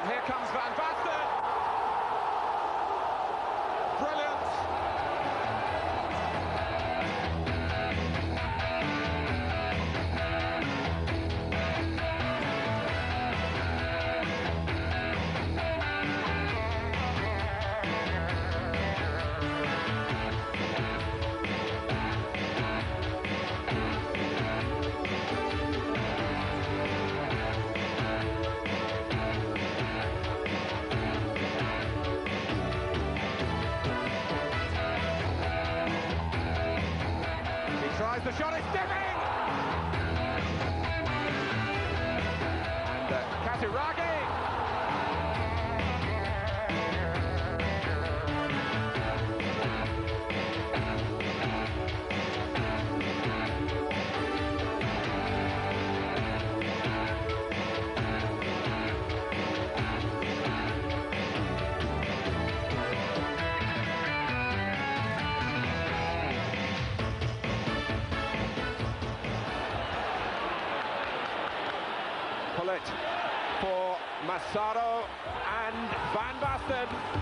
And here comes Van Basten. Tries the shot, it's dipping! And for Massaro and Van Basten.